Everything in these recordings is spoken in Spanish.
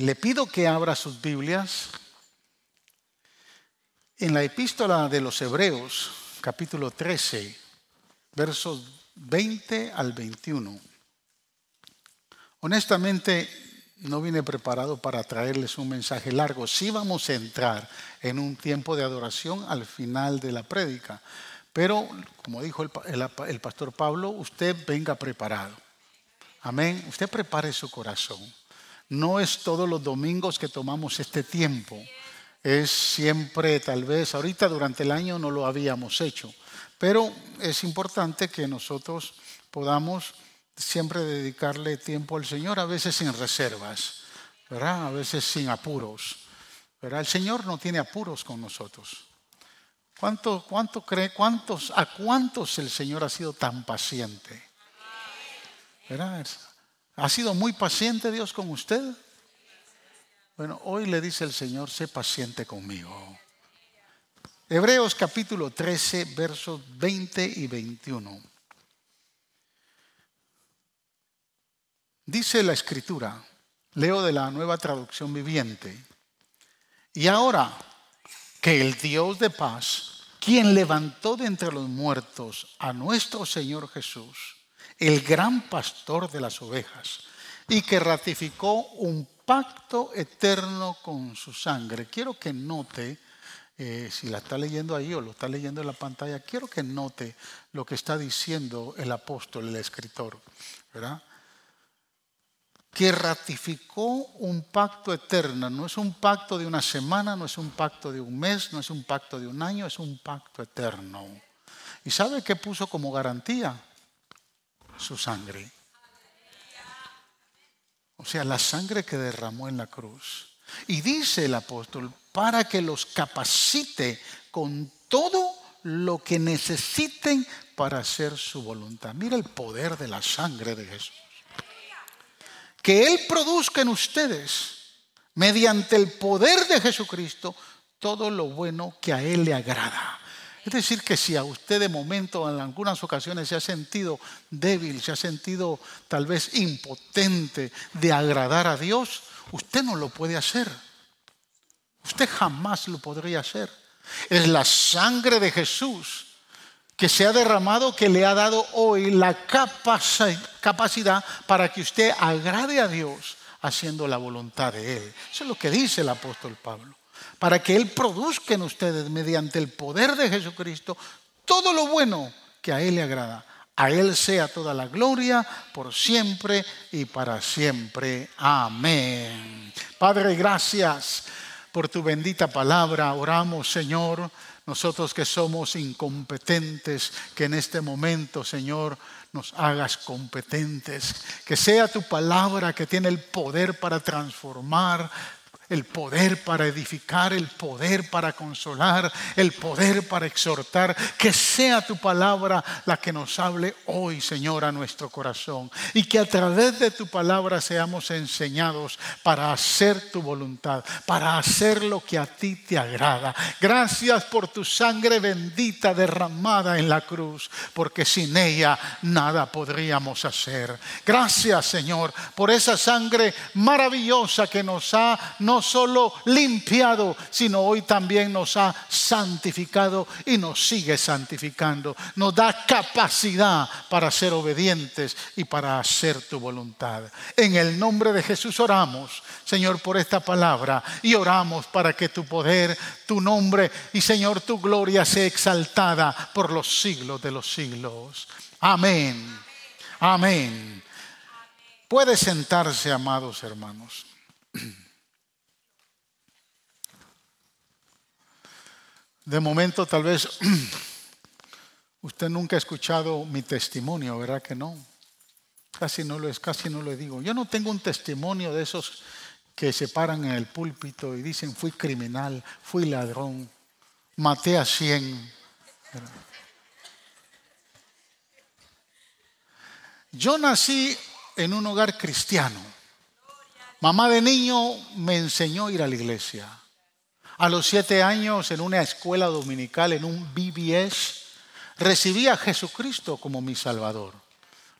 Le pido que abra sus Biblias en la epístola de los Hebreos, capítulo 13, versos 20 al 21. Honestamente, no vine preparado para traerles un mensaje largo. Sí vamos a entrar en un tiempo de adoración al final de la prédica. Pero, como dijo el, pastor Pablo, usted venga preparado. Amén. Usted prepare su corazón. No es todos los domingos que tomamos este tiempo. Es siempre, tal vez, ahorita durante el año no lo habíamos hecho. Pero es importante que nosotros podamos siempre dedicarle tiempo al Señor, a veces sin reservas, ¿verdad? A veces sin apuros. ¿verdad? El Señor no tiene apuros con nosotros. ¿Cuánto, cree, cuántos, ¿A cuántos el Señor ha sido tan paciente? ¿Verdad? ¿Ha sido muy paciente Dios con usted? Bueno, hoy le dice el Señor, sé paciente conmigo. Hebreos capítulo 13, versos 20 y 21. Dice la escritura, leo de la nueva traducción viviente, y ahora que el Dios de paz, quien levantó de entre los muertos a nuestro Señor Jesús, el gran pastor de las ovejas, y que ratificó un pacto eterno con su sangre. Quiero que note, eh, si la está leyendo ahí o lo está leyendo en la pantalla, quiero que note lo que está diciendo el apóstol, el escritor, ¿verdad? que ratificó un pacto eterno. No es un pacto de una semana, no es un pacto de un mes, no es un pacto de un año, es un pacto eterno. ¿Y sabe qué puso como garantía? Su sangre. O sea, la sangre que derramó en la cruz. Y dice el apóstol, para que los capacite con todo lo que necesiten para hacer su voluntad. Mira el poder de la sangre de Jesús que Él produzca en ustedes, mediante el poder de Jesucristo, todo lo bueno que a Él le agrada. Es decir, que si a usted de momento en algunas ocasiones se ha sentido débil, se ha sentido tal vez impotente de agradar a Dios, usted no lo puede hacer. Usted jamás lo podría hacer. Es la sangre de Jesús que se ha derramado, que le ha dado hoy la capacidad para que usted agrade a Dios haciendo la voluntad de Él. Eso es lo que dice el apóstol Pablo. Para que Él produzca en ustedes, mediante el poder de Jesucristo, todo lo bueno que a Él le agrada. A Él sea toda la gloria por siempre y para siempre. Amén. Padre, gracias por tu bendita palabra. Oramos, Señor nosotros que somos incompetentes, que en este momento, Señor, nos hagas competentes. Que sea tu palabra que tiene el poder para transformar, el poder para edificar, el poder para consolar, el poder para exhortar. Que sea tu palabra la que nos hable hoy, Señor, a nuestro corazón. Y que a través de tu palabra seamos enseñados para hacer tu voluntad, para hacer lo que a ti te agrada. Gracias por tu sangre bendita derramada en la cruz, porque sin ella nada podríamos hacer. Gracias, Señor, por esa sangre maravillosa que nos ha, solo limpiado, sino hoy también nos ha santificado y nos sigue santificando. Nos da capacidad para ser obedientes y para hacer tu voluntad. En el nombre de Jesús oramos, Señor, por esta palabra y oramos para que tu poder, tu nombre y, Señor, tu gloria sea exaltada por los siglos de los siglos. Amén. Amén. Puede sentarse, amados hermanos. De momento tal vez usted nunca ha escuchado mi testimonio, ¿verdad que no? Casi no lo es, casi no lo digo. Yo no tengo un testimonio de esos que se paran en el púlpito y dicen fui criminal, fui ladrón, maté a cien. Yo nací en un hogar cristiano. Mamá de niño me enseñó a ir a la iglesia. A los siete años, en una escuela dominical, en un BBS, recibí a Jesucristo como mi Salvador.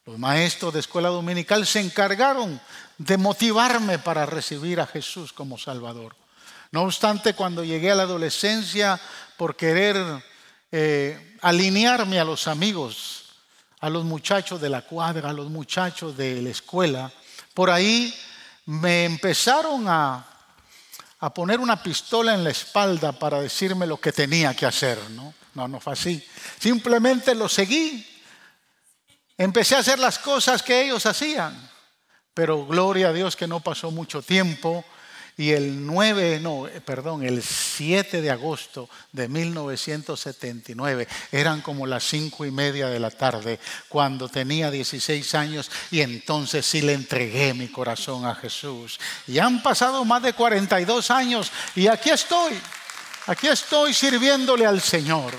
Los maestros de escuela dominical se encargaron de motivarme para recibir a Jesús como Salvador. No obstante, cuando llegué a la adolescencia, por querer eh, alinearme a los amigos, a los muchachos de la cuadra, a los muchachos de la escuela, por ahí me empezaron a, a poner una pistola en la espalda para decirme lo que tenía que hacer. No, no, no fue así. Simplemente lo seguí. Empecé a hacer las cosas que ellos hacían. Pero gloria a Dios que no pasó mucho tiempo y el 9, no, eh, perdón, el 7 de agosto de 1979, eran como las cinco y media de la tarde, cuando tenía 16 años y entonces sí le entregué mi corazón a Jesús. Y han pasado más de 42 años y aquí estoy, aquí estoy sirviéndole al Señor.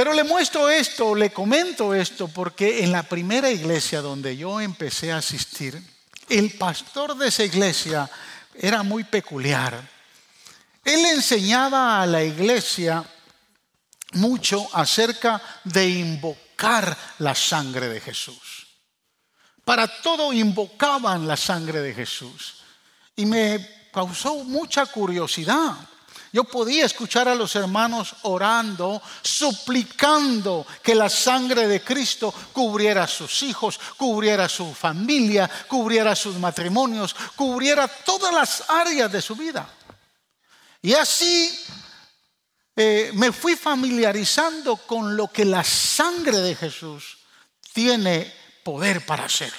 Pero le muestro esto, le comento esto, porque en la primera iglesia donde yo empecé a asistir, el pastor de esa iglesia era muy peculiar. Él enseñaba a la iglesia mucho acerca de invocar la sangre de Jesús. Para todo invocaban la sangre de Jesús. Y me causó mucha curiosidad. Yo podía escuchar a los hermanos orando, suplicando que la sangre de Cristo cubriera a sus hijos, cubriera su familia, cubriera sus matrimonios, cubriera todas las áreas de su vida. Y así eh, me fui familiarizando con lo que la sangre de Jesús tiene poder para hacer.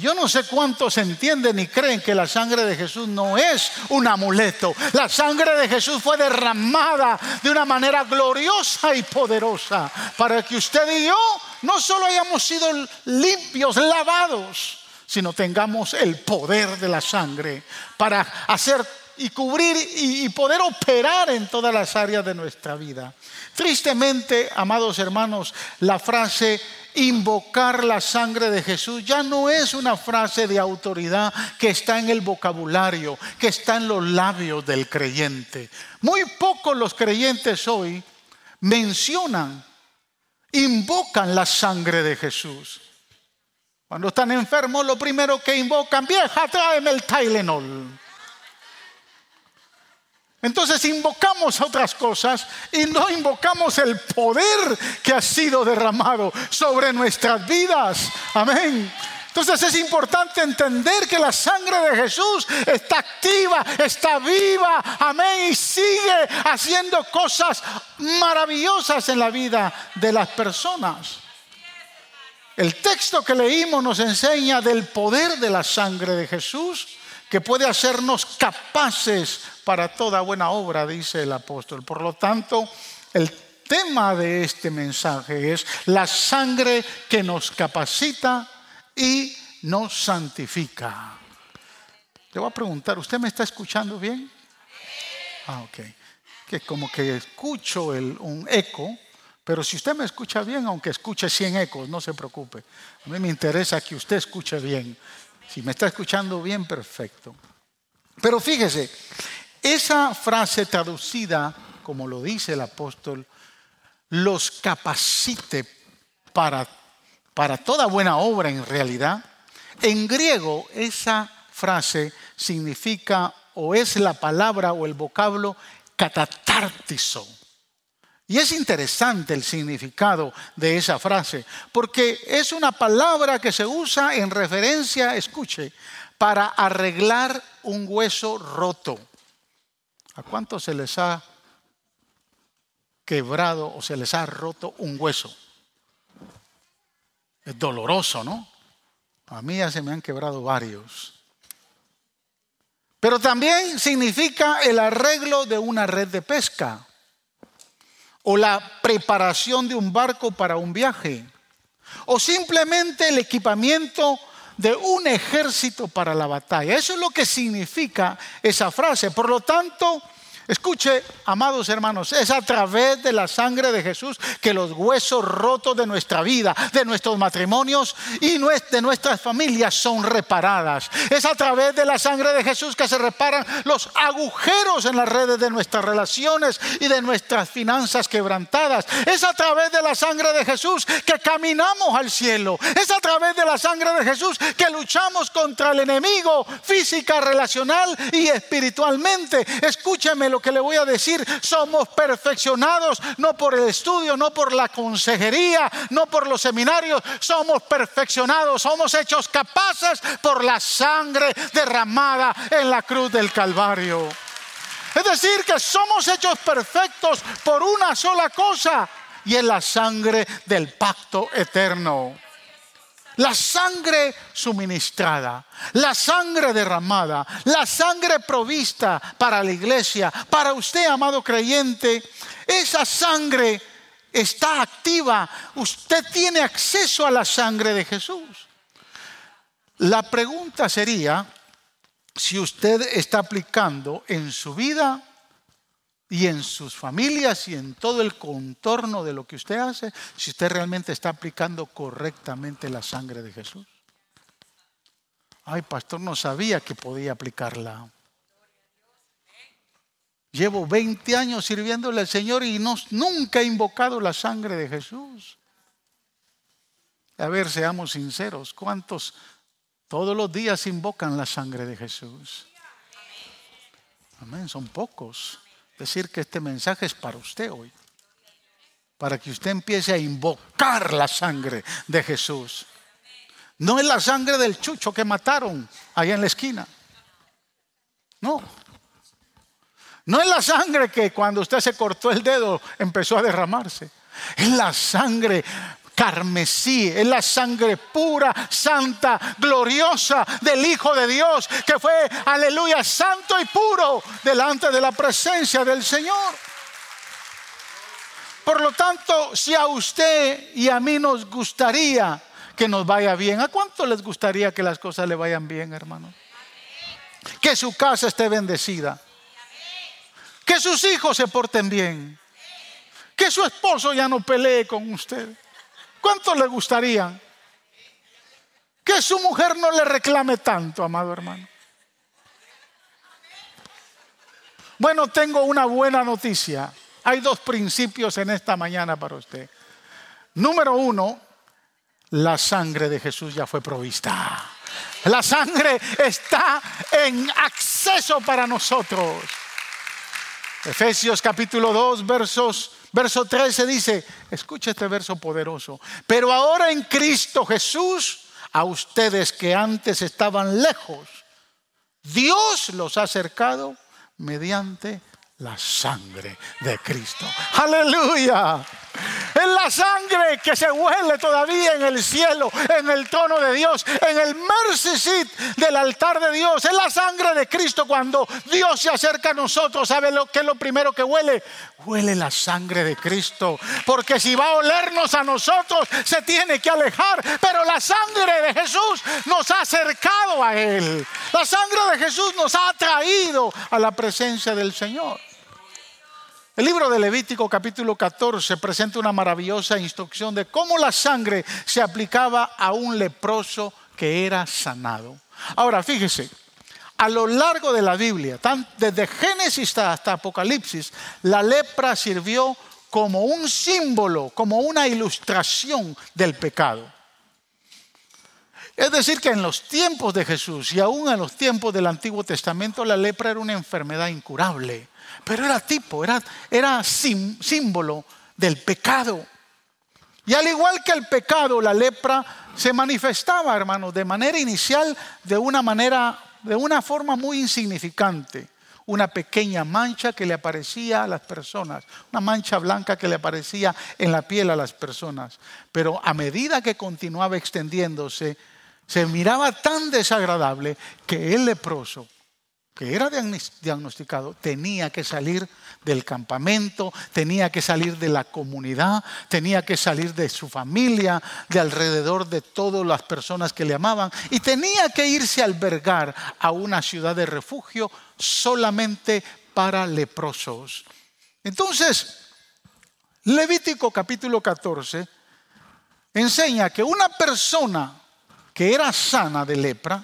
Yo no sé cuántos entienden y creen que la sangre de Jesús no es un amuleto. La sangre de Jesús fue derramada de una manera gloriosa y poderosa para que usted y yo no solo hayamos sido limpios, lavados, sino tengamos el poder de la sangre para hacer y cubrir y, poder operar en todas las áreas de nuestra vida. Tristemente, amados hermanos, la frase invocar la sangre de Jesús ya no es una frase de autoridad que está en el vocabulario, que está en los labios del creyente. Muy pocos los creyentes hoy mencionan, invocan la sangre de Jesús. Cuando están enfermos, lo primero que invocan, vieja, tráeme el Tylenol. Entonces invocamos otras cosas y no invocamos el poder que ha sido derramado sobre nuestras vidas. Amén. Entonces es importante entender que la sangre de Jesús está activa, está viva, amén, y sigue haciendo cosas maravillosas en la vida de las personas. El texto que leímos nos enseña del poder de la sangre de Jesús que puede hacernos capaces para toda buena obra, dice el apóstol. Por lo tanto, el tema de este mensaje es la sangre que nos capacita y nos santifica. Le voy a preguntar, ¿usted me está escuchando bien? Ah, ok. Que como que escucho un eco, pero si usted me escucha bien, aunque escuche 100 ecos, no se preocupe. A mí me interesa que usted escuche bien. Si me está escuchando bien, perfecto. Pero fíjese, esa frase traducida, como lo dice el apóstol, los capacite para, para toda buena obra en realidad, en griego esa frase significa o es la palabra o el vocablo catatártizo. Y es interesante el significado de esa frase, porque es una palabra que se usa en referencia, escuche, para arreglar un hueso roto. ¿A cuántos se les ha quebrado o se les ha roto un hueso? Es doloroso, ¿no? A mí ya se me han quebrado varios. Pero también significa el arreglo de una red de pesca o la preparación de un barco para un viaje, o simplemente el equipamiento de un ejército para la batalla. Eso es lo que significa esa frase. Por lo tanto, Escuche, amados hermanos, es a través de la sangre de Jesús que los huesos rotos de nuestra vida, de nuestros matrimonios y de nuestras familias son reparadas. Es a través de la sangre de Jesús que se reparan los agujeros en las redes de nuestras relaciones y de nuestras finanzas quebrantadas. Es a través de la sangre de Jesús que caminamos al cielo. Es a través de la sangre de Jesús que luchamos contra el enemigo física, relacional y espiritualmente. Escúcheme lo que le voy a decir, somos perfeccionados no por el estudio, no por la consejería, no por los seminarios, somos perfeccionados, somos hechos capaces por la sangre derramada en la cruz del Calvario. Es decir, que somos hechos perfectos por una sola cosa y es la sangre del pacto eterno. La sangre suministrada, la sangre derramada, la sangre provista para la iglesia, para usted, amado creyente, esa sangre está activa. Usted tiene acceso a la sangre de Jesús. La pregunta sería si usted está aplicando en su vida y en sus familias y en todo el contorno de lo que usted hace, si usted realmente está aplicando correctamente la sangre de Jesús. Ay, pastor, no sabía que podía aplicarla. Llevo 20 años sirviéndole al Señor y no, nunca he invocado la sangre de Jesús. A ver, seamos sinceros, ¿cuántos todos los días invocan la sangre de Jesús? Amén, son pocos decir que este mensaje es para usted hoy. Para que usted empiece a invocar la sangre de Jesús. No es la sangre del chucho que mataron allá en la esquina. No. No es la sangre que cuando usted se cortó el dedo empezó a derramarse. Es la sangre carmesí, es la sangre pura, santa, gloriosa del Hijo de Dios, que fue, aleluya, santo y puro delante de la presencia del Señor. Por lo tanto, si a usted y a mí nos gustaría que nos vaya bien, ¿a cuánto les gustaría que las cosas le vayan bien, hermano? Que su casa esté bendecida. Que sus hijos se porten bien. Que su esposo ya no pelee con usted. ¿Cuánto le gustaría que su mujer no le reclame tanto, amado hermano? Bueno, tengo una buena noticia. Hay dos principios en esta mañana para usted. Número uno, la sangre de Jesús ya fue provista. La sangre está en acceso para nosotros. Efesios capítulo 2, versos Verso 13 dice, escucha este verso poderoso, pero ahora en Cristo Jesús, a ustedes que antes estaban lejos, Dios los ha acercado mediante la sangre de Cristo. Aleluya. Es la sangre que se huele todavía en el cielo, en el trono de Dios, en el mercy seat del altar de Dios. Es la sangre de Cristo cuando Dios se acerca a nosotros. ¿Sabe lo que es lo primero que huele? Huele la sangre de Cristo. Porque si va a olernos a nosotros, se tiene que alejar. Pero la sangre de Jesús nos ha acercado a Él. La sangre de Jesús nos ha atraído a la presencia del Señor. El libro de Levítico capítulo 14 presenta una maravillosa instrucción de cómo la sangre se aplicaba a un leproso que era sanado. Ahora, fíjese, a lo largo de la Biblia, desde Génesis hasta Apocalipsis, la lepra sirvió como un símbolo, como una ilustración del pecado. Es decir, que en los tiempos de Jesús y aún en los tiempos del Antiguo Testamento, la lepra era una enfermedad incurable pero era tipo, era, era símbolo del pecado. Y al igual que el pecado, la lepra se manifestaba, hermanos, de manera inicial, de una manera, de una forma muy insignificante. Una pequeña mancha que le aparecía a las personas, una mancha blanca que le aparecía en la piel a las personas. Pero a medida que continuaba extendiéndose, se miraba tan desagradable que el leproso que era diagnosticado tenía que salir del campamento, tenía que salir de la comunidad, tenía que salir de su familia, de alrededor de todas las personas que le amaban y tenía que irse a albergar a una ciudad de refugio solamente para leprosos. Entonces, Levítico capítulo 14 enseña que una persona que era sana de lepra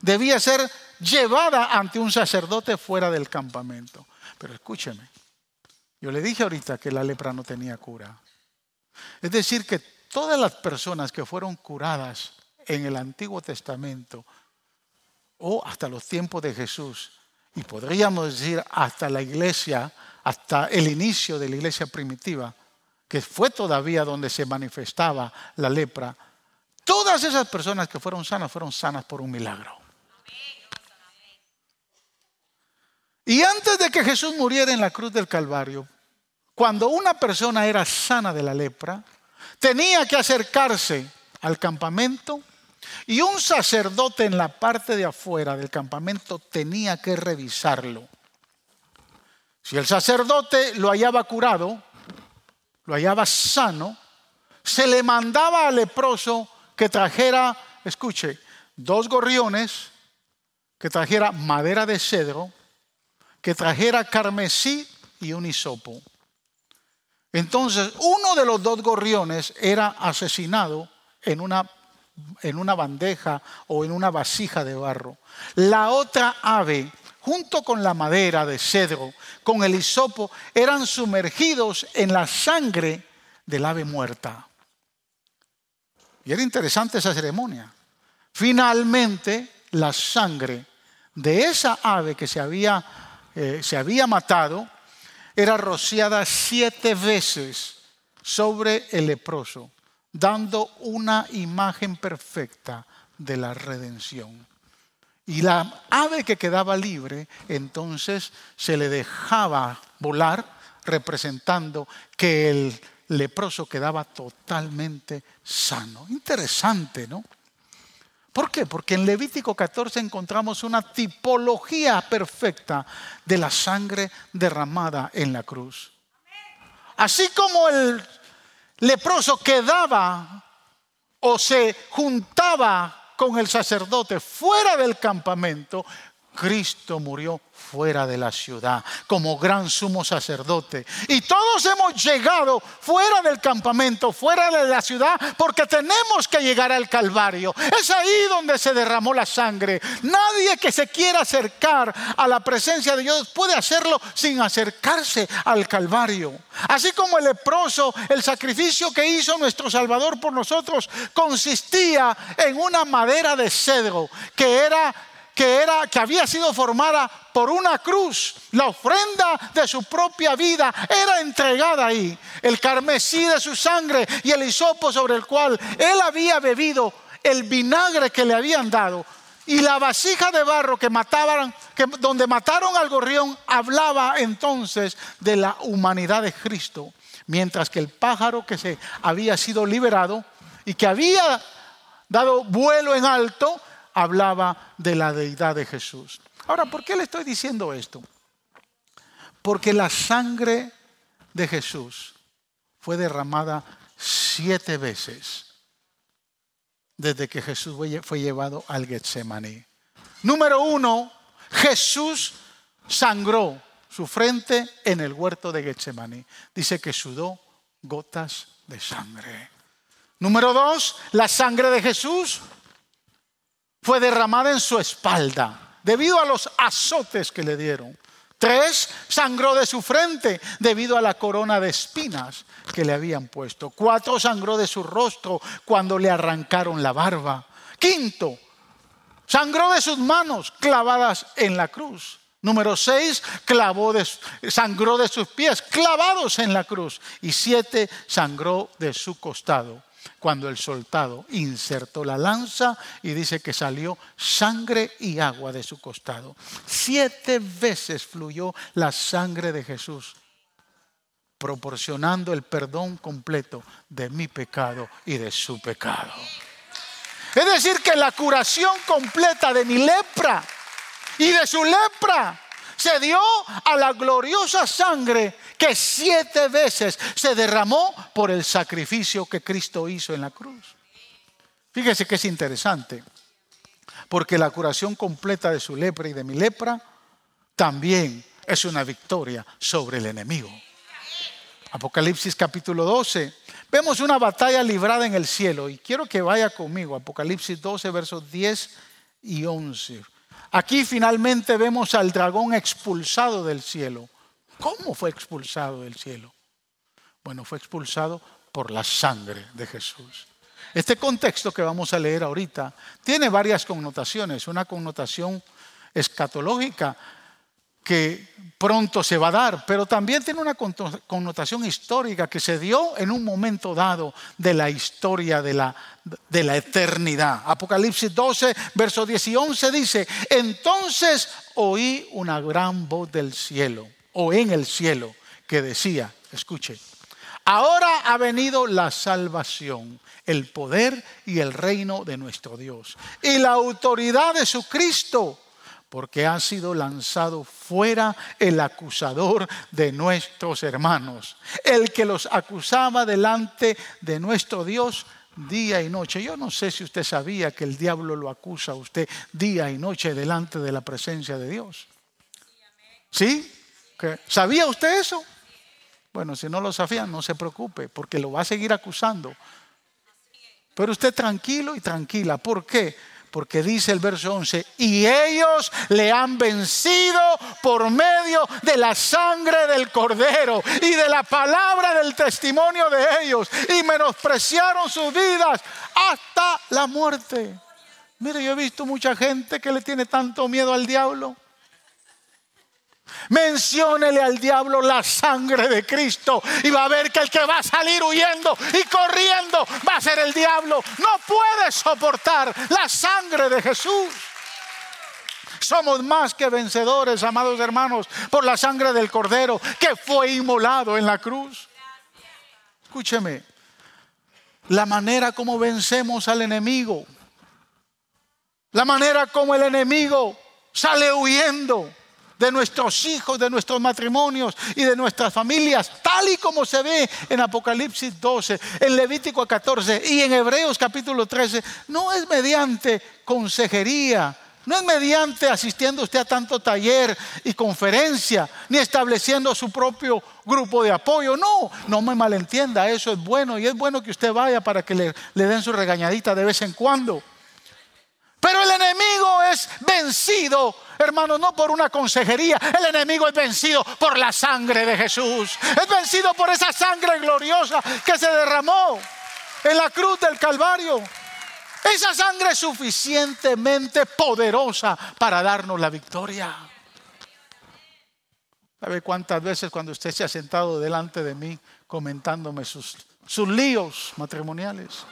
debía ser llevada ante un sacerdote fuera del campamento. Pero escúcheme, yo le dije ahorita que la lepra no tenía cura. Es decir, que todas las personas que fueron curadas en el Antiguo Testamento o hasta los tiempos de Jesús, y podríamos decir hasta la iglesia, hasta el inicio de la iglesia primitiva, que fue todavía donde se manifestaba la lepra, todas esas personas que fueron sanas fueron sanas por un milagro. Y antes de que Jesús muriera en la cruz del Calvario, cuando una persona era sana de la lepra, tenía que acercarse al campamento y un sacerdote en la parte de afuera del campamento tenía que revisarlo. Si el sacerdote lo hallaba curado, lo hallaba sano, se le mandaba al leproso que trajera, escuche, dos gorriones, que trajera madera de cedro, que trajera carmesí y un hisopo. Entonces, uno de los dos gorriones era asesinado en una, en una bandeja o en una vasija de barro. La otra ave, junto con la madera de cedro, con el hisopo, eran sumergidos en la sangre del ave muerta. Y era interesante esa ceremonia. Finalmente, la sangre de esa ave que se había, eh, se había matado era rociada siete veces sobre el leproso, dando una imagen perfecta de la redención. Y la ave que quedaba libre, entonces se le dejaba volar, representando que el leproso quedaba totalmente sano. Interesante, ¿no? ¿Por qué? Porque en Levítico 14 encontramos una tipología perfecta de la sangre derramada en la cruz. Así como el leproso quedaba o se juntaba con el sacerdote fuera del campamento, Cristo murió fuera de la ciudad como gran sumo sacerdote. Y todos hemos llegado fuera del campamento, fuera de la ciudad, porque tenemos que llegar al Calvario. Es ahí donde se derramó la sangre. Nadie que se quiera acercar a la presencia de Dios puede hacerlo sin acercarse al Calvario. Así como el leproso, el sacrificio que hizo nuestro Salvador por nosotros consistía en una madera de cedro que era que, era, que había sido formada por una cruz. La ofrenda de su propia vida era entregada ahí. El carmesí de su sangre y el hisopo sobre el cual él había bebido el vinagre que le habían dado. Y la vasija de barro que mataban, que, donde mataron al gorrión, hablaba entonces de la humanidad de Cristo. Mientras que el pájaro que se había sido liberado y que había dado vuelo en alto, hablaba de la deidad de Jesús. Ahora, ¿por qué le estoy diciendo esto? Porque la sangre de Jesús fue derramada siete veces desde que Jesús fue llevado al Getsemaní. Número uno, Jesús sangró su frente en el huerto de Getsemaní. Dice que sudó gotas de sangre. Número dos, la sangre de Jesús fue derramada en su espalda debido a los azotes que le dieron. Tres, sangró de su frente debido a la corona de espinas que le habían puesto. Cuatro, sangró de su rostro cuando le arrancaron la barba. Quinto, sangró de sus manos clavadas en la cruz. Número seis, sangró de sus pies clavados en la cruz. Y siete, sangró de su costado cuando el soldado insertó la lanza y dice que salió sangre y agua de su costado. Siete veces fluyó la sangre de Jesús, proporcionando el perdón completo de mi pecado y de su pecado. Es decir, que la curación completa de mi lepra y de su lepra se dio a la gloriosa sangre que siete veces se derramó por el sacrificio que Cristo hizo en la cruz. Fíjese que es interesante, porque la curación completa de su lepra y de mi lepra también es una victoria sobre el enemigo. Apocalipsis capítulo 12. Vemos una batalla librada en el cielo y quiero que vaya conmigo. Apocalipsis 12, versos 10 y 11. Aquí finalmente vemos al dragón expulsado del cielo. ¿Cómo fue expulsado del cielo? Bueno, fue expulsado por la sangre de Jesús. Este contexto que vamos a leer ahorita tiene varias connotaciones. Una connotación escatológica que pronto se va a dar, pero también tiene una connotación histórica que se dio en un momento dado de la historia de la, de la eternidad. Apocalipsis 12, versos 10 y 11 dice, entonces oí una gran voz del cielo, o en el cielo, que decía, escuche, ahora ha venido la salvación, el poder y el reino de nuestro Dios, y la autoridad de su Cristo porque ha sido lanzado fuera el acusador de nuestros hermanos, el que los acusaba delante de nuestro Dios día y noche. Yo no sé si usted sabía que el diablo lo acusa a usted día y noche delante de la presencia de Dios. ¿Sí? ¿Sabía usted eso? Bueno, si no lo sabía, no se preocupe, porque lo va a seguir acusando. Pero usted tranquilo y tranquila. ¿Por qué? Porque dice el verso 11, y ellos le han vencido por medio de la sangre del cordero y de la palabra del testimonio de ellos y menospreciaron sus vidas hasta la muerte. Mire, yo he visto mucha gente que le tiene tanto miedo al diablo Menciónele al diablo la sangre de Cristo y va a ver que el que va a salir huyendo y corriendo va a ser el diablo. No puede soportar la sangre de Jesús. Somos más que vencedores, amados hermanos, por la sangre del Cordero que fue inmolado en la cruz. Escúcheme, la manera como vencemos al enemigo, la manera como el enemigo sale huyendo de nuestros hijos, de nuestros matrimonios y de nuestras familias, tal y como se ve en Apocalipsis 12, en Levítico 14 y en Hebreos capítulo 13, no es mediante consejería, no es mediante asistiendo usted a tanto taller y conferencia, ni estableciendo su propio grupo de apoyo. No, no me malentienda, eso es bueno y es bueno que usted vaya para que le, le den su regañadita de vez en cuando. Pero el enemigo es vencido, hermano, no por una consejería. El enemigo es vencido por la sangre de Jesús. Es vencido por esa sangre gloriosa que se derramó en la cruz del Calvario. Esa sangre es suficientemente poderosa para darnos la victoria. ¿Sabe cuántas veces cuando usted se ha sentado delante de mí comentándome sus, sus líos matrimoniales?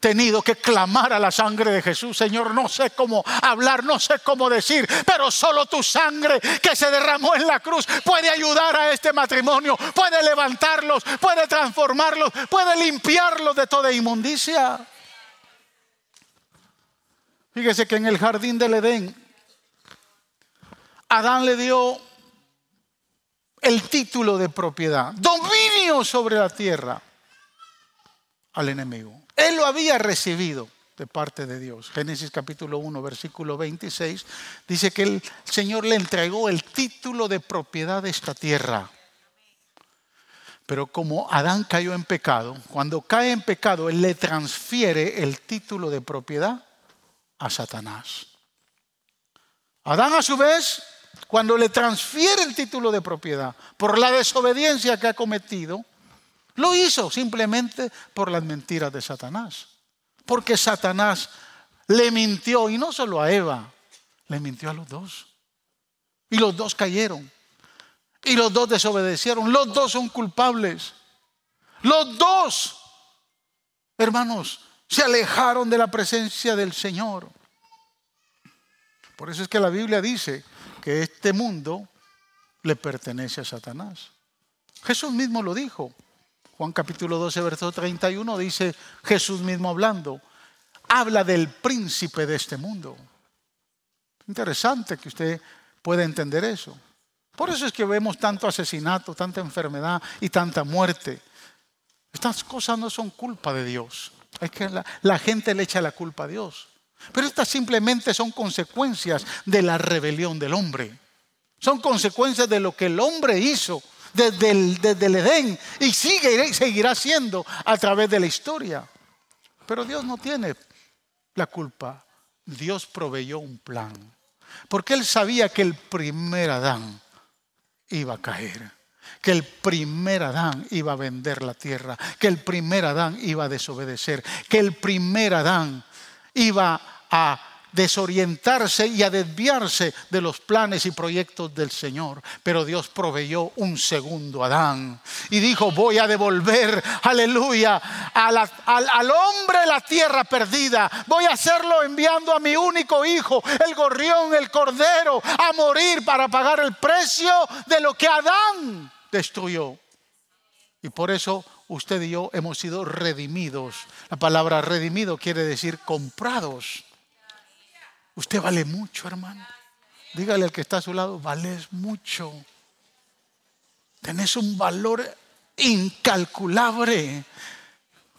Tenido que clamar a la sangre de Jesús. Señor, no sé cómo hablar, no sé cómo decir, pero solo tu sangre que se derramó en la cruz puede ayudar a este matrimonio, puede levantarlos, puede transformarlos, puede limpiarlos de toda inmundicia. Fíjese que en el jardín del Edén, Adán le dio el título de propiedad, dominio sobre la tierra al enemigo. Él lo había recibido de parte de Dios. Génesis capítulo 1, versículo 26, dice que el Señor le entregó el título de propiedad de esta tierra. Pero como Adán cayó en pecado, cuando cae en pecado, Él le transfiere el título de propiedad a Satanás. Adán a su vez, cuando le transfiere el título de propiedad por la desobediencia que ha cometido, lo hizo simplemente por las mentiras de Satanás. Porque Satanás le mintió, y no solo a Eva, le mintió a los dos. Y los dos cayeron. Y los dos desobedecieron. Los dos son culpables. Los dos, hermanos, se alejaron de la presencia del Señor. Por eso es que la Biblia dice que este mundo le pertenece a Satanás. Jesús mismo lo dijo. Juan capítulo 12, verso 31 dice Jesús mismo hablando, habla del príncipe de este mundo. Interesante que usted pueda entender eso. Por eso es que vemos tanto asesinato, tanta enfermedad y tanta muerte. Estas cosas no son culpa de Dios. Es que la, la gente le echa la culpa a Dios. Pero estas simplemente son consecuencias de la rebelión del hombre. Son consecuencias de lo que el hombre hizo desde el, desde el Edén y sigue y seguirá siendo a través de la historia. Pero Dios no tiene la culpa. Dios proveyó un plan. Porque Él sabía que el primer Adán iba a caer. Que el primer Adán iba a vender la tierra. Que el primer Adán iba a desobedecer. Que el primer Adán iba a desorientarse y a desviarse de los planes y proyectos del Señor. Pero Dios proveyó un segundo Adán y dijo, voy a devolver, aleluya, al, al, hombre la tierra perdida. Voy a hacerlo enviando a mi único hijo, el gorrión, el cordero, a morir para pagar el precio de lo que Adán destruyó. Y por eso usted y yo hemos sido redimidos. La palabra redimido quiere decir comprados Usted vale mucho, hermano. Dígale al que está a su lado, vales mucho. Tenés un valor incalculable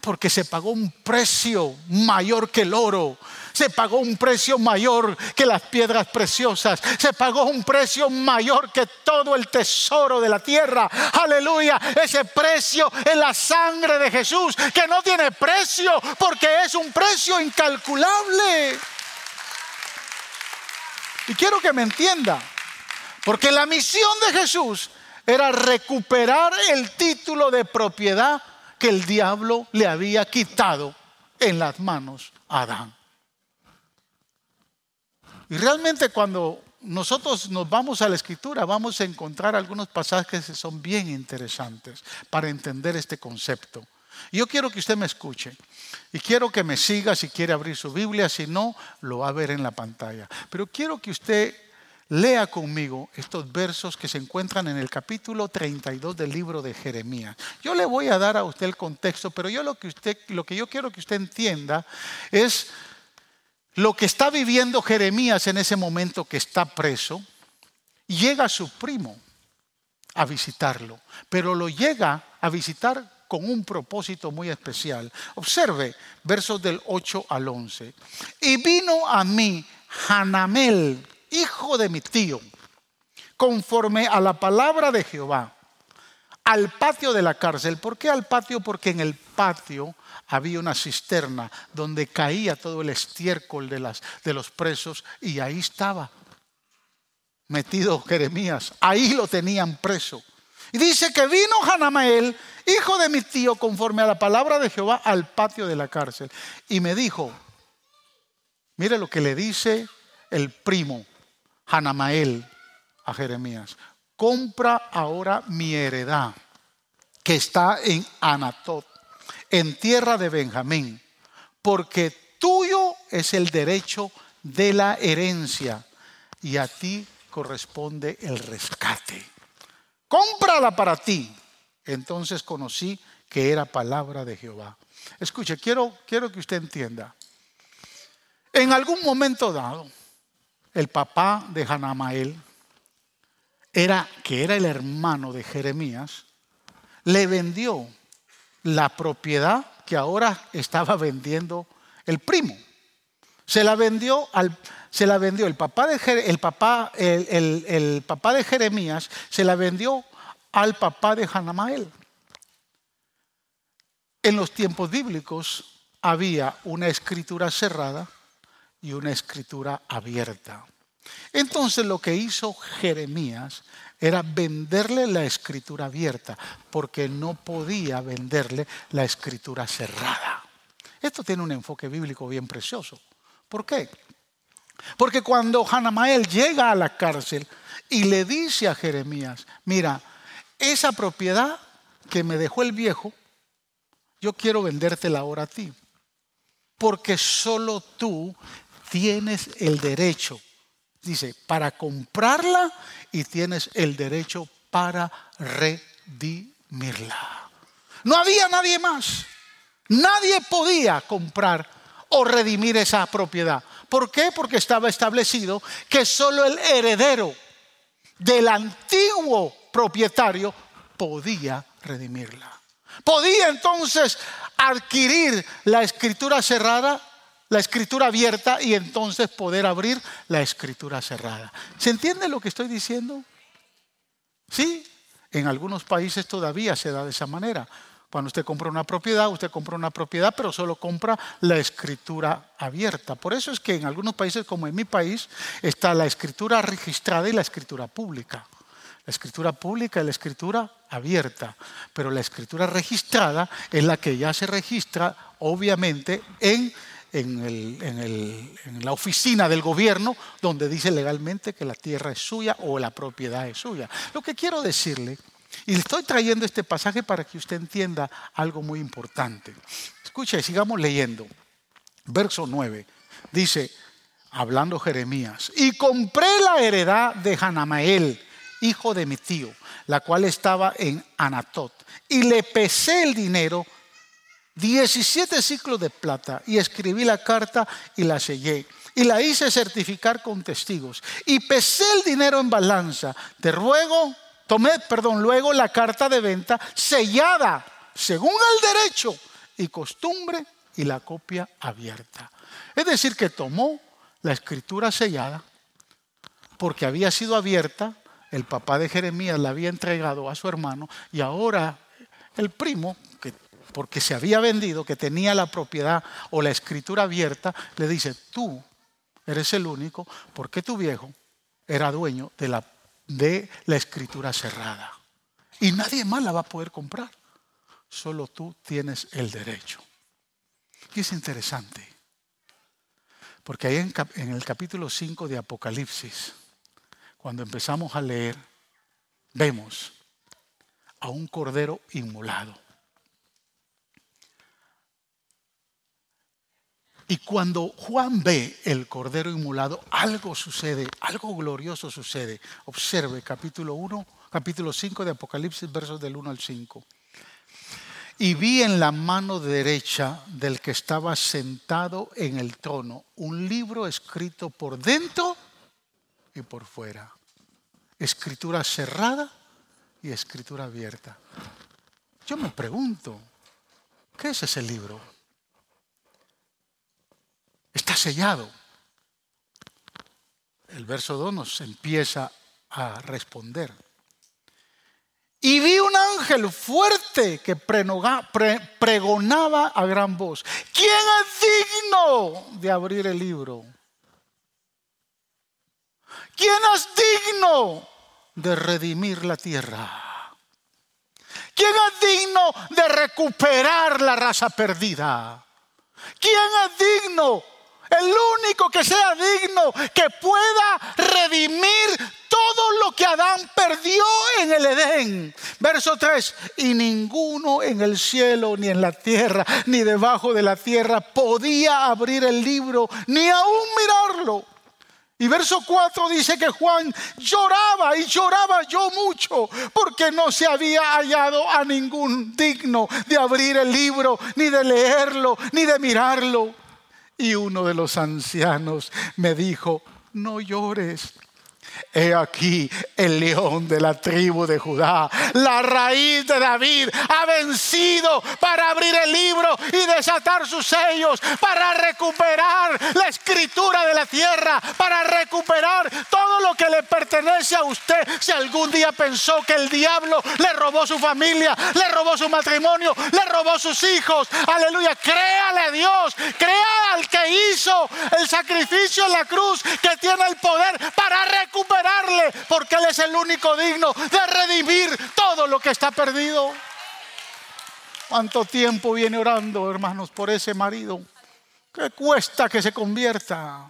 porque se pagó un precio mayor que el oro. Se pagó un precio mayor que las piedras preciosas. Se pagó un precio mayor que todo el tesoro de la tierra. Aleluya. Ese precio es la sangre de Jesús, que no tiene precio porque es un precio incalculable. Y quiero que me entienda, porque la misión de Jesús era recuperar el título de propiedad que el diablo le había quitado en las manos a Adán. Y realmente cuando nosotros nos vamos a la escritura, vamos a encontrar algunos pasajes que son bien interesantes para entender este concepto. Yo quiero que usted me escuche y quiero que me siga si quiere abrir su Biblia, si no, lo va a ver en la pantalla. Pero quiero que usted lea conmigo estos versos que se encuentran en el capítulo 32 del libro de Jeremías. Yo le voy a dar a usted el contexto, pero yo lo que usted lo que yo quiero que usted entienda es lo que está viviendo Jeremías en ese momento que está preso. Llega su primo a visitarlo, pero lo llega a visitar con un propósito muy especial. Observe versos del 8 al 11. Y vino a mí Hanamel, hijo de mi tío, conforme a la palabra de Jehová, al patio de la cárcel. ¿Por qué al patio? Porque en el patio había una cisterna donde caía todo el estiércol de, las, de los presos y ahí estaba metido Jeremías. Ahí lo tenían preso. Y dice que vino Hanamael, hijo de mi tío, conforme a la palabra de Jehová, al patio de la cárcel. Y me dijo, mire lo que le dice el primo Hanamael a Jeremías. Compra ahora mi heredad, que está en Anatot, en tierra de Benjamín, porque tuyo es el derecho de la herencia y a ti corresponde el rescate cómprala para ti. Entonces conocí que era palabra de Jehová. Escuche, quiero, quiero que usted entienda. En algún momento dado, el papá de Hanamael, era, que era el hermano de Jeremías, le vendió la propiedad que ahora estaba vendiendo el primo. Se la vendió al, se la vendió el papá de, el papá, el, papá de Jeremías, se la vendió al papá de Hanamael. En los tiempos bíblicos había una escritura cerrada y una escritura abierta. Entonces lo que hizo Jeremías era venderle la escritura abierta, porque no podía venderle la escritura cerrada. Esto tiene un enfoque bíblico bien precioso. ¿Por qué? Porque cuando Hanamael llega a la cárcel y le dice a Jeremías, mira, esa propiedad que me dejó el viejo, yo quiero vendértela ahora a ti. Porque solo tú tienes el derecho, dice, para comprarla y tienes el derecho para redimirla. No había nadie más. Nadie podía comprar o redimir esa propiedad. ¿Por qué? Porque estaba establecido que solo el heredero del antiguo propietario podía redimirla. Podía entonces adquirir la escritura cerrada, la escritura abierta y entonces poder abrir la escritura cerrada. ¿Se entiende lo que estoy diciendo? Sí, en algunos países todavía se da de esa manera. Cuando usted compra una propiedad, usted compra una propiedad, pero solo compra la escritura abierta. Por eso es que en algunos países, como en mi país, está la escritura registrada y la escritura pública. La escritura pública es la escritura abierta, pero la escritura registrada es la que ya se registra, obviamente, en, en, la oficina del gobierno, donde dice legalmente que la tierra es suya o la propiedad es suya. Lo que quiero decirle y le estoy trayendo este pasaje para que usted entienda algo muy importante. Escuche, sigamos leyendo. Verso 9 dice, hablando Jeremías, y compré la heredad de Hanamael, hijo de mi tío, la cual estaba en Anatot, y le pesé el dinero, 17 ciclos de plata, y escribí la carta y la sellé. Y la hice certificar con testigos. Y pesé el dinero en balanza. Te ruego Tomé, perdón, luego la carta de venta sellada según el derecho y costumbre y la copia abierta. Es decir, que tomó la escritura sellada porque había sido abierta, el papá de Jeremías la había entregado a su hermano y ahora el primo, que, porque se había vendido, que tenía la propiedad o la escritura abierta, le dice, tú eres el único porque tu viejo era dueño de la de la escritura cerrada. Y nadie más la va a poder comprar. Solo tú tienes el derecho. Y es interesante. Porque ahí en, el capítulo 5 de Apocalipsis, cuando empezamos a leer, vemos a un cordero inmolado. Y cuando Juan ve el cordero inmolado, algo sucede, algo glorioso sucede. Observe capítulo 1, capítulo 5 de Apocalipsis, versos del 1 al 5. Y vi en la mano derecha del que estaba sentado en el trono un libro escrito por dentro y por fuera. Escritura cerrada y escritura abierta. Yo me pregunto, ¿qué es ese libro? Está sellado. El verso 2 nos empieza a responder. Y vi un ángel fuerte que pregonaba a gran voz, ¿quién es digno de abrir el libro? ¿Quién es digno de redimir la tierra? ¿Quién es digno de recuperar la raza perdida? ¿Quién es digno el único que sea digno, que pueda redimir todo lo que Adán perdió en el Edén. Verso 3, y ninguno en el cielo, ni en la tierra, ni debajo de la tierra podía abrir el libro, ni aún mirarlo. Y verso 4 dice que Juan lloraba y lloraba yo mucho porque no se había hallado a ningún digno de abrir el libro, ni de leerlo, ni de mirarlo. Y uno de los ancianos me dijo, no llores. He aquí el león de la tribu de Judá, la raíz de David, ha vencido para abrir el libro y desatar sus sellos, para recuperar la escritura de la tierra, para recuperar todo lo que le pertenece a usted. Si algún día pensó que el diablo le robó su familia, le robó su matrimonio, le robó sus hijos, aleluya, créale a Dios, crea al que hizo el sacrificio en la cruz, que tiene el poder para recuperar porque Él es el único digno de redimir todo lo que está perdido. ¿Cuánto tiempo viene orando, hermanos, por ese marido? ¿Qué cuesta que se convierta?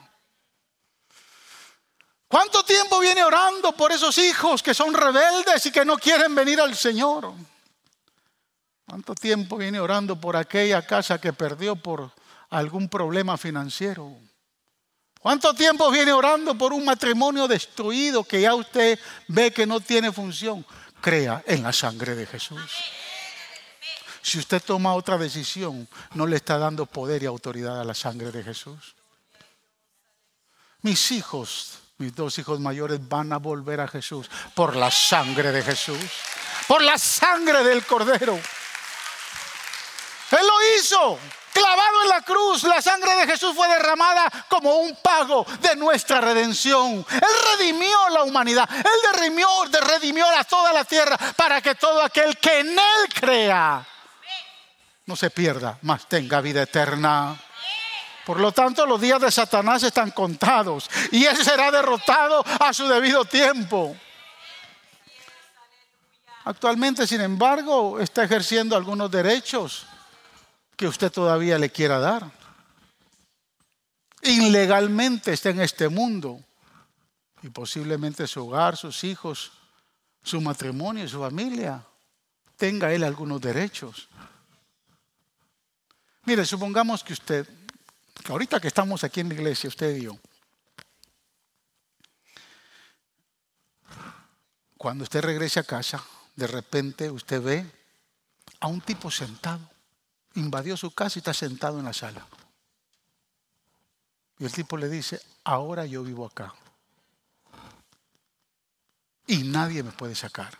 ¿Cuánto tiempo viene orando por esos hijos que son rebeldes y que no quieren venir al Señor? ¿Cuánto tiempo viene orando por aquella casa que perdió por algún problema financiero? ¿Cuánto tiempo viene orando por un matrimonio destruido que ya usted ve que no tiene función? Crea en la sangre de Jesús. Si usted toma otra decisión, no le está dando poder y autoridad a la sangre de Jesús. Mis hijos, mis dos hijos mayores van a volver a Jesús por la sangre de Jesús, por la sangre del Cordero. Él lo hizo. Clavado en la cruz, la sangre de Jesús fue derramada como un pago de nuestra redención. Él redimió la humanidad, Él redimió, redimió a toda la tierra para que todo aquel que en Él crea no se pierda, mas tenga vida eterna. Por lo tanto, los días de Satanás están contados y Él será derrotado a su debido tiempo. Actualmente, sin embargo, está ejerciendo algunos derechos que usted todavía le quiera dar. Ilegalmente está en este mundo y posiblemente su hogar, sus hijos, su matrimonio, su familia, tenga él algunos derechos. Mire, supongamos que usted, ahorita que estamos aquí en la iglesia, usted y yo, cuando usted regrese a casa, de repente usted ve a un tipo sentado invadió su casa y está sentado en la sala. Y el tipo le dice, ahora yo vivo acá. Y nadie me puede sacar.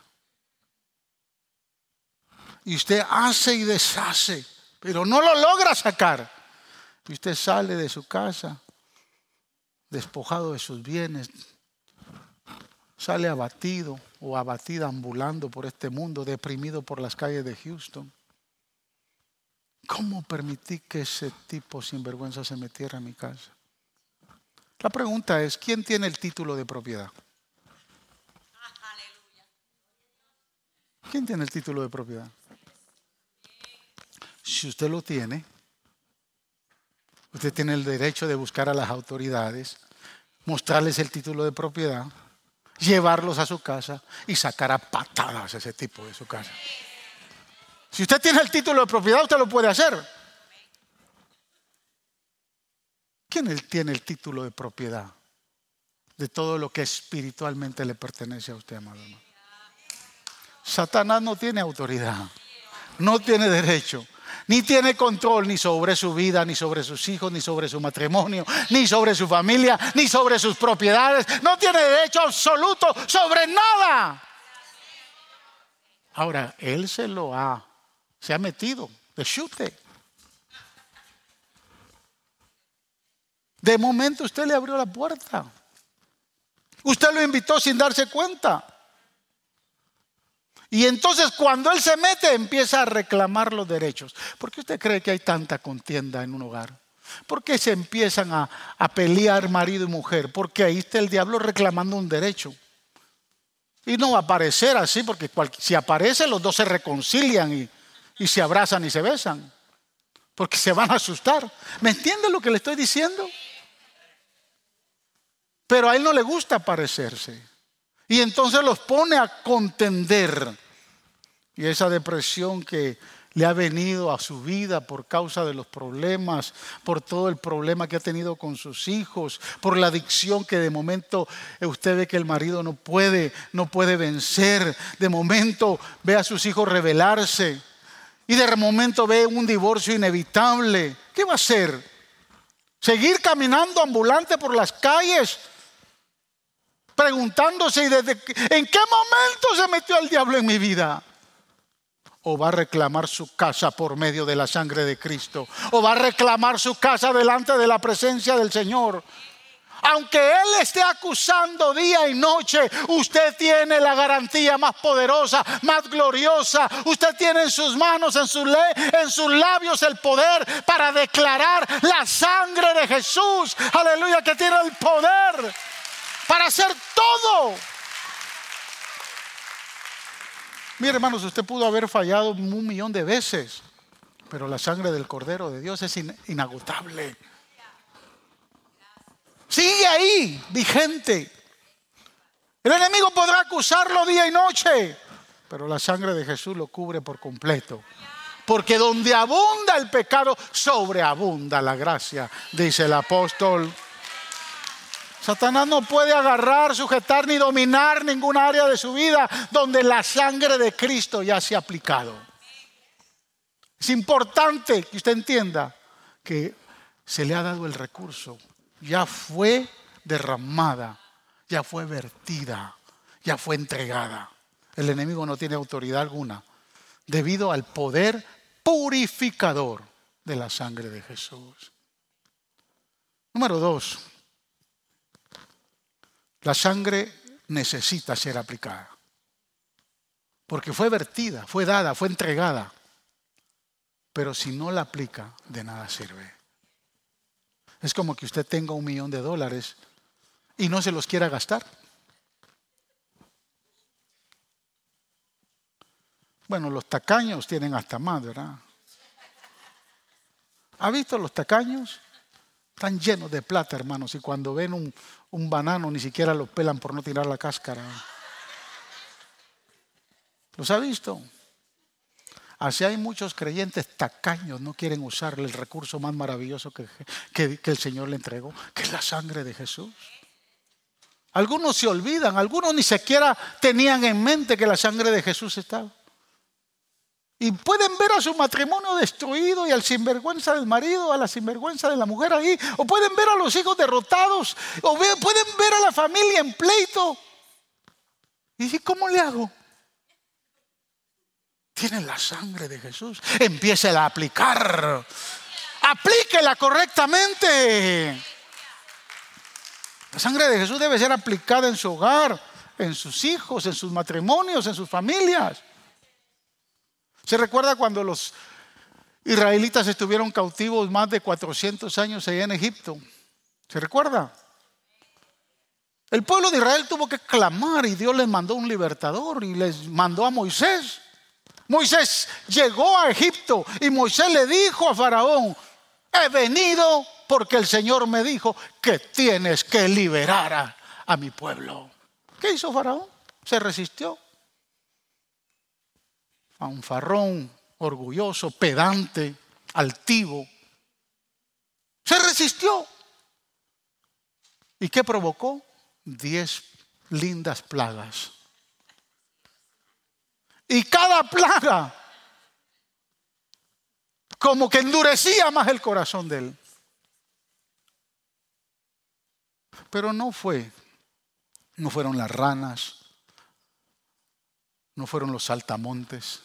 Y usted hace y deshace, pero no lo logra sacar. Y usted sale de su casa, despojado de sus bienes, sale abatido o abatida ambulando por este mundo, deprimido por las calles de Houston. ¿Cómo permití que ese tipo sin vergüenza se metiera en mi casa? La pregunta es, ¿quién tiene el título de propiedad? ¿Quién tiene el título de propiedad? Si usted lo tiene, usted tiene el derecho de buscar a las autoridades, mostrarles el título de propiedad, llevarlos a su casa y sacar a patadas a ese tipo de su casa. Si usted tiene el título de propiedad, usted lo puede hacer. ¿Quién tiene el título de propiedad de todo lo que espiritualmente le pertenece a usted, amado hermano? Satanás no tiene autoridad, no tiene derecho, ni tiene control ni sobre su vida, ni sobre sus hijos, ni sobre su matrimonio, ni sobre su familia, ni sobre sus propiedades. No tiene derecho absoluto sobre nada. Ahora, Él se lo ha se ha metido de chute. De momento usted le abrió la puerta. Usted lo invitó sin darse cuenta. Y entonces cuando él se mete empieza a reclamar los derechos. ¿Por qué usted cree que hay tanta contienda en un hogar? ¿Por qué se empiezan a, a pelear marido y mujer? Porque ahí está el diablo reclamando un derecho. Y no va a aparecer así, porque si aparece los dos se reconcilian y, y se abrazan y se besan, porque se van a asustar. ¿Me entiende lo que le estoy diciendo? Pero a él no le gusta parecerse. Y entonces los pone a contender. Y esa depresión que le ha venido a su vida por causa de los problemas, por todo el problema que ha tenido con sus hijos, por la adicción que de momento usted ve que el marido no puede, no puede vencer, de momento ve a sus hijos rebelarse y de momento ve un divorcio inevitable, ¿qué va a hacer? ¿Seguir caminando ambulante por las calles? Preguntándose desde en qué momento se metió el diablo en mi vida. O va a reclamar su casa por medio de la sangre de Cristo. O va a reclamar su casa delante de la presencia del Señor. Aunque Él esté acusando día y noche, usted tiene la garantía más poderosa, más gloriosa. Usted tiene en sus manos, en, su en sus labios el poder para declarar la sangre de Jesús. Aleluya, que tiene el poder para hacer todo. Mire, hermanos, usted pudo haber fallado un millón de veces, pero la sangre del Cordero de Dios es inagotable. Sigue ahí, vigente. El enemigo podrá acusarlo día y noche, pero la sangre de Jesús lo cubre por completo. Porque donde abunda el pecado, sobreabunda la gracia, dice el apóstol. Satanás no puede agarrar, sujetar ni dominar ningún área de su vida donde la sangre de Cristo ya se ha aplicado. Es importante que usted entienda que se le ha dado el recurso ya fue derramada, ya fue vertida, ya fue entregada. El enemigo no tiene autoridad alguna debido al poder purificador de la sangre de Jesús. Número dos, la sangre necesita ser aplicada. Porque fue vertida, fue dada, fue entregada. Pero si no la aplica, de nada sirve. Es como que usted tenga un millón de dólares y no se los quiera gastar. Bueno, los tacaños tienen hasta más, ¿verdad? ¿Ha visto los tacaños? Están llenos de plata, hermanos, y cuando ven un, un banano ni siquiera lo pelan por no tirar la cáscara. ¿Los ha visto? Así hay muchos creyentes tacaños, no quieren usar el recurso más maravilloso que, que, el Señor le entregó, que es la sangre de Jesús. Algunos se olvidan, algunos ni siquiera tenían en mente que la sangre de Jesús estaba. Y pueden ver a su matrimonio destruido y al sinvergüenza del marido, a la sinvergüenza de la mujer ahí. O pueden ver a los hijos derrotados. O pueden ver a la familia en pleito. Y ¿cómo le hago? Tienen la sangre de Jesús. Empiece a aplicar. Aplíquela correctamente. La sangre de Jesús debe ser aplicada en su hogar, en sus hijos, en sus matrimonios, en sus familias. ¿Se recuerda cuando los israelitas estuvieron cautivos más de 400 años allá en Egipto? ¿Se recuerda? El pueblo de Israel tuvo que clamar y Dios les mandó un libertador y les mandó a Moisés. Moisés llegó a Egipto y Moisés le dijo a Faraón, he venido porque el Señor me dijo que tienes que liberar a, a mi pueblo. ¿Qué hizo Faraón? Se resistió un farrón, orgulloso, pedante, altivo. Se resistió. ¿Y qué provocó? Diez lindas plagas. Y cada plaga como que endurecía más el corazón de él. Pero no fue, no fueron las ranas, no fueron los saltamontes,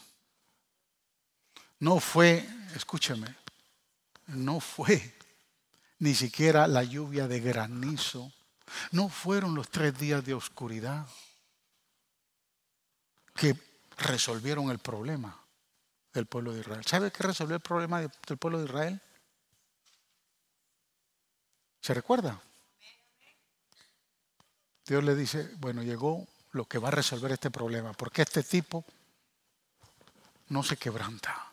no fue, escúcheme, no fue ni siquiera la lluvia de granizo. No fueron los tres días de oscuridad que resolvieron el problema del pueblo de Israel. ¿Sabe qué resolvió el problema del pueblo de Israel? ¿Se recuerda? Dios le dice, bueno, llegó lo que va a resolver este problema, porque este tipo no se quebranta.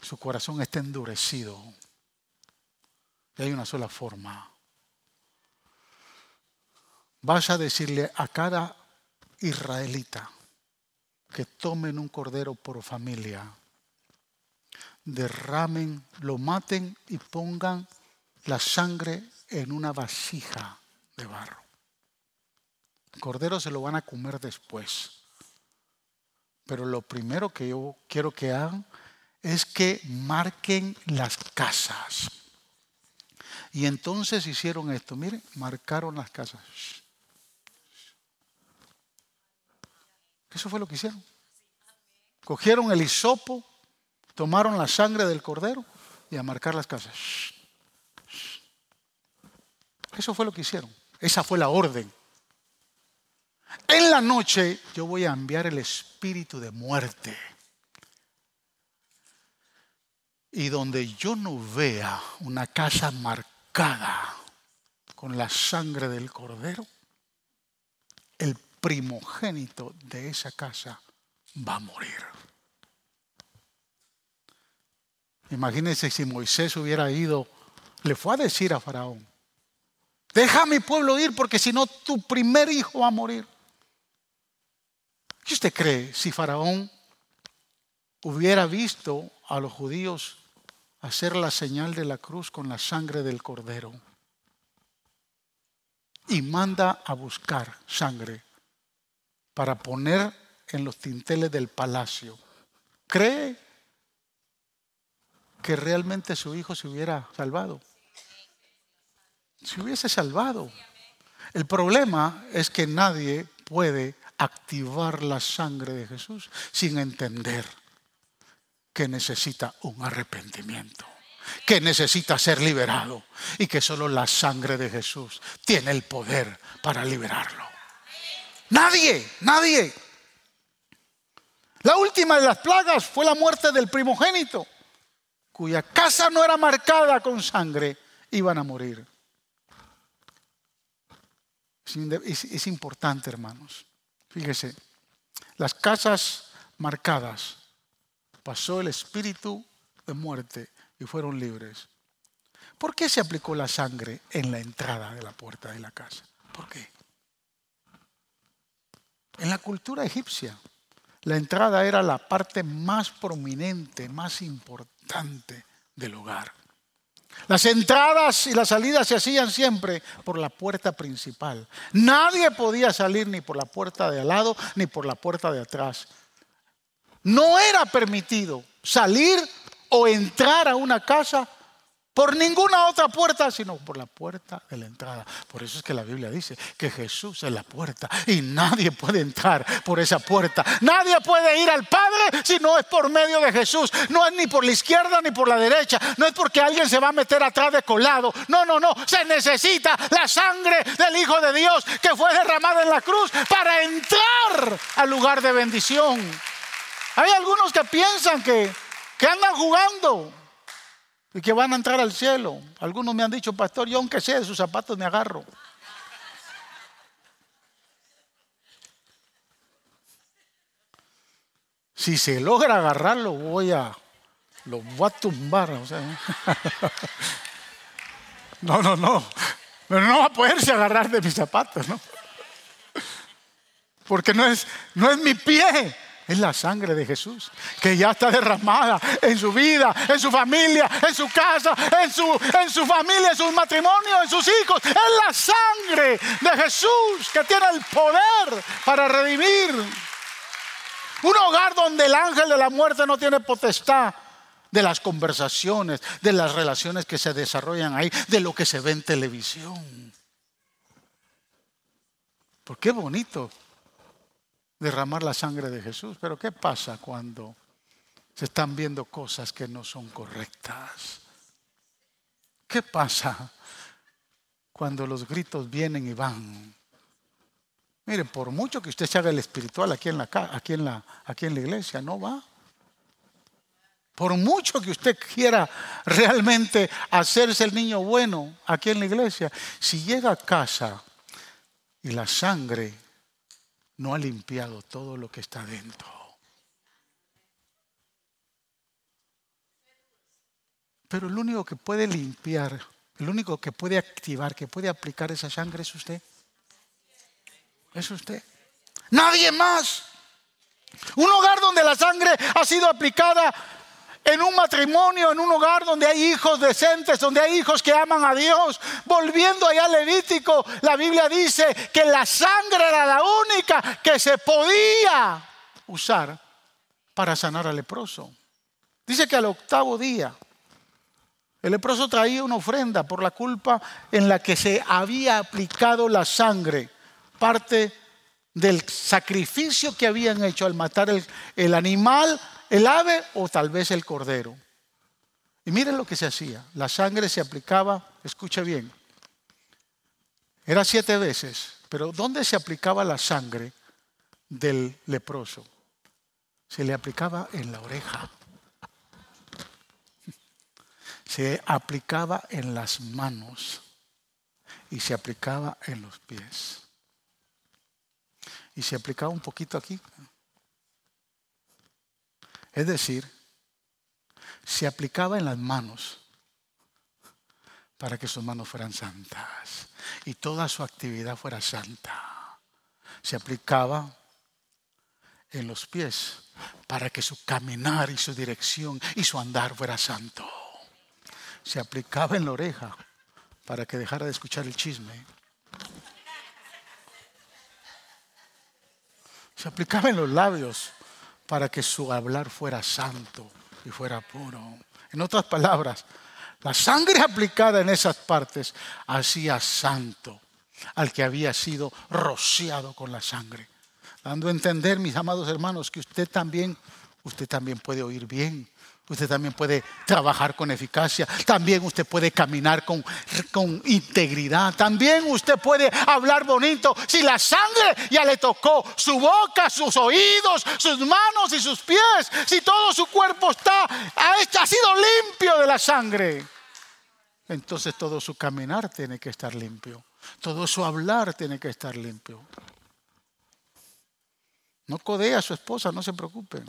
Su corazón está endurecido. Y hay una sola forma. Vas a decirle a cada israelita que tomen un cordero por familia, derramen, lo maten y pongan la sangre en una vasija de barro. El cordero se lo van a comer después. Pero lo primero que yo quiero que hagan es que marquen las casas. Y entonces hicieron esto, miren, marcaron las casas. Eso fue lo que hicieron. Cogieron el hisopo, tomaron la sangre del cordero y a marcar las casas. Eso fue lo que hicieron. Esa fue la orden. En la noche yo voy a enviar el espíritu de muerte y donde yo no vea una casa marcada con la sangre del cordero, el primogénito de esa casa va a morir. Imagínense si Moisés hubiera ido, le fue a decir a Faraón, deja a mi pueblo ir porque si no tu primer hijo va a morir. ¿Qué usted cree si Faraón hubiera visto a los judíos hacer la señal de la cruz con la sangre del cordero. Y manda a buscar sangre para poner en los tinteles del palacio. ¿Cree que realmente su hijo se hubiera salvado? Se hubiese salvado. El problema es que nadie puede activar la sangre de Jesús sin entender que necesita un arrepentimiento, que necesita ser liberado y que solo la sangre de Jesús tiene el poder para liberarlo. Nadie, nadie. La última de las plagas fue la muerte del primogénito, cuya casa no era marcada con sangre, iban a morir. Es, importante, hermanos. Fíjese, las casas marcadas pasó el espíritu de muerte y fueron libres. ¿Por qué se aplicó la sangre en la entrada de la puerta de la casa? ¿Por qué? En la cultura egipcia, la entrada era la parte más prominente, más importante del hogar. Las entradas y las salidas se hacían siempre por la puerta principal. Nadie podía salir ni por la puerta de al lado ni por la puerta de atrás. No era permitido salir o entrar a una casa por ninguna otra puerta, sino por la puerta de la entrada. Por eso es que la Biblia dice que Jesús es la puerta y nadie puede entrar por esa puerta. Nadie puede ir al Padre si no es por medio de Jesús. No es ni por la izquierda ni por la derecha. No es porque alguien se va a meter atrás de colado. No, no, no. Se necesita la sangre del Hijo de Dios que fue derramada en la cruz para entrar al lugar de bendición. Hay algunos que piensan que, que andan jugando y que van a entrar al cielo. Algunos me han dicho, pastor, yo aunque sea de sus zapatos me agarro. Si se logra agarrarlo, voy a, lo voy a tumbar. no, no, no. Pero no va a poderse agarrar de mis zapatos, ¿no? Porque no es, no es mi pie, es la sangre de Jesús que ya está derramada en su vida, en su familia, en su casa, en su, en su familia, en su matrimonio, en sus hijos. Es la sangre de Jesús que tiene el poder para redimir. Un hogar donde el ángel de la muerte no tiene potestad de las conversaciones, de las relaciones que se desarrollan ahí, de lo que se ve en televisión. ¿Por qué bonito derramar la sangre de Jesús. Pero ¿qué pasa cuando se están viendo cosas que no son correctas? ¿Qué pasa cuando los gritos vienen y van? Miren, por mucho que usted se haga el espiritual aquí en la, aquí en la, aquí en la iglesia, no va. Por mucho que usted quiera realmente hacerse el niño bueno aquí en la iglesia, si llega a casa y la sangre no ha limpiado todo lo que está dentro. Pero el único que puede limpiar, el único que puede activar, que puede aplicar esa sangre es usted. Es usted. Nadie más. Un hogar donde la sangre ha sido aplicada en un matrimonio, en un hogar donde hay hijos decentes, donde hay hijos que aman a Dios. Volviendo allá al Levítico, la Biblia dice que la sangre era la única que se podía usar para sanar al leproso. Dice que al octavo día el leproso traía una ofrenda por la culpa en la que se había aplicado la sangre, parte del sacrificio que habían hecho al matar el, animal el ave o tal vez el cordero. Y miren lo que se hacía. La sangre se aplicaba, escucha bien, era siete veces, pero ¿dónde se aplicaba la sangre del leproso? Se le aplicaba en la oreja. Se aplicaba en las manos y se aplicaba en los pies. Y se aplicaba un poquito aquí, es decir, se aplicaba en las manos para que sus manos fueran santas y toda su actividad fuera santa. Se aplicaba en los pies para que su caminar y su dirección y su andar fuera santo. Se aplicaba en la oreja para que dejara de escuchar el chisme. Se aplicaba en los labios para que su hablar fuera santo y fuera puro. En otras palabras, la sangre aplicada en esas partes hacía santo al que había sido rociado con la sangre. Dando a entender, mis amados hermanos, que usted también usted también puede oír bien. Usted también puede trabajar con eficacia. También usted puede caminar con, con, integridad. También usted puede hablar bonito. Si la sangre ya le tocó su boca, sus oídos, sus manos y sus pies. Si todo su cuerpo está, ha sido limpio de la sangre. Entonces todo su caminar tiene que estar limpio. Todo su hablar tiene que estar limpio. No codea a su esposa, no se preocupen.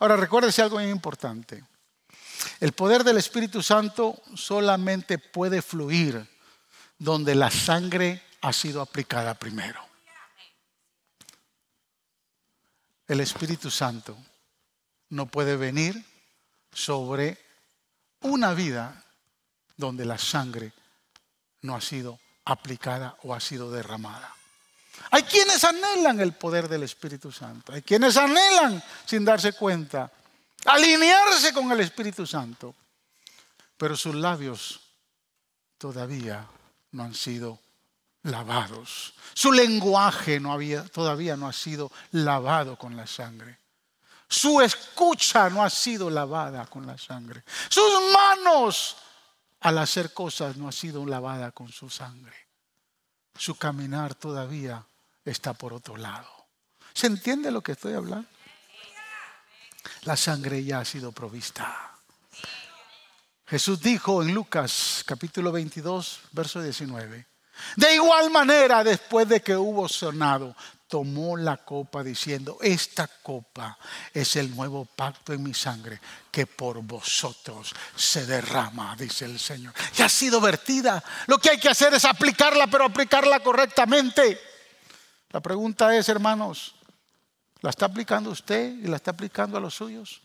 Ahora recuérdese algo muy importante. El poder del Espíritu Santo solamente puede fluir donde la sangre ha sido aplicada primero. El Espíritu Santo no puede venir sobre una vida donde la sangre no ha sido aplicada o ha sido derramada. Hay quienes anhelan el poder del Espíritu Santo. Hay quienes anhelan, sin darse cuenta, alinearse con el Espíritu Santo. Pero sus labios todavía no han sido lavados. Su lenguaje todavía no ha sido lavado con la sangre. Su escucha no ha sido lavada con la sangre. Sus manos al hacer cosas no ha sido lavada con su sangre. Su caminar todavía está por otro lado. ¿Se entiende lo que estoy hablando? La sangre ya ha sido provista. Jesús dijo en Lucas capítulo 22, verso 19. De igual manera, después de que hubo sonado, tomó la copa diciendo, esta copa es el nuevo pacto en mi sangre que por vosotros se derrama, dice el Señor. Ya ha sido vertida. Lo que hay que hacer es aplicarla, pero aplicarla correctamente. La pregunta es, hermanos, ¿la está aplicando usted y la está aplicando a los suyos?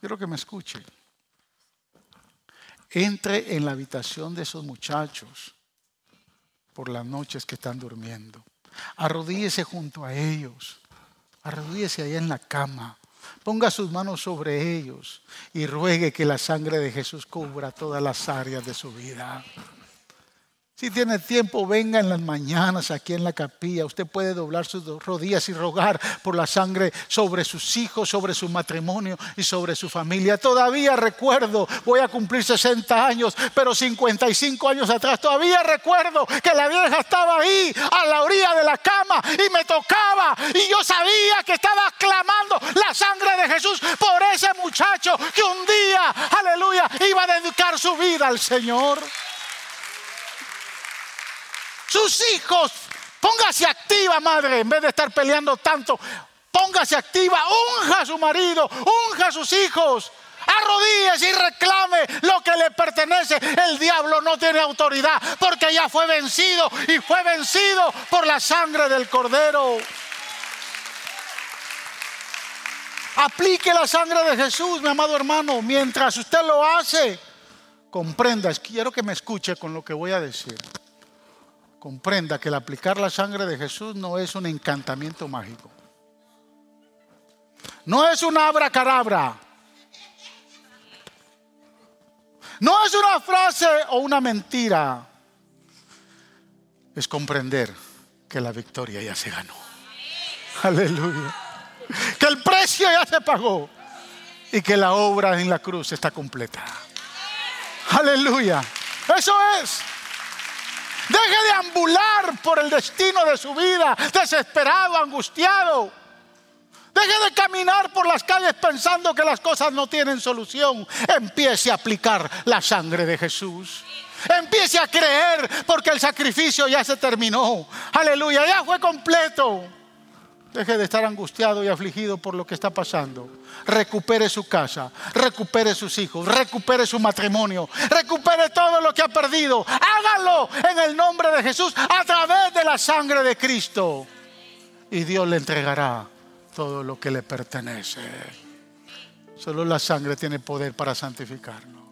Quiero que me escuche. Entre en la habitación de esos muchachos por las noches que están durmiendo. Arrodíese junto a ellos. Arrodíese ahí en la cama. Ponga sus manos sobre ellos y ruegue que la sangre de Jesús cubra todas las áreas de su vida. Si tiene tiempo, venga en las mañanas aquí en la capilla. Usted puede doblar sus rodillas y rogar por la sangre sobre sus hijos, sobre su matrimonio y sobre su familia. Todavía recuerdo, voy a cumplir 60 años, pero 55 años atrás, todavía recuerdo que la vieja estaba ahí a la orilla de la cama y me tocaba. Y yo sabía que estaba clamando la sangre de Jesús por ese muchacho que un día, aleluya, iba a dedicar su vida al Señor sus hijos. Póngase activa, madre, en vez de estar peleando tanto. Póngase activa, unja a su marido, unja a sus hijos. Arrodíllese y reclame lo que le pertenece. El diablo no tiene autoridad porque ya fue vencido y fue vencido por la sangre del cordero. Aplique la sangre de Jesús, mi amado hermano, mientras usted lo hace. Comprenda, quiero que me escuche con lo que voy a decir comprenda que el aplicar la sangre de Jesús no es un encantamiento mágico. No es una abracadabra. No es una frase o una mentira. Es comprender que la victoria ya se ganó. Aleluya. Que el precio ya se pagó y que la obra en la cruz está completa. Aleluya. Eso es. Deje de ambular por el destino de su vida, desesperado, angustiado. Deje de caminar por las calles pensando que las cosas no tienen solución. Empiece a aplicar la sangre de Jesús. Empiece a creer porque el sacrificio ya se terminó. Aleluya, ya fue completo. Deje de estar angustiado y afligido por lo que está pasando. Recupere su casa, recupere sus hijos, recupere su matrimonio, recupere todo lo que ha perdido. Hágalo en el nombre de Jesús a través de la sangre de Cristo. Y Dios le entregará todo lo que le pertenece. Solo la sangre tiene poder para santificarnos.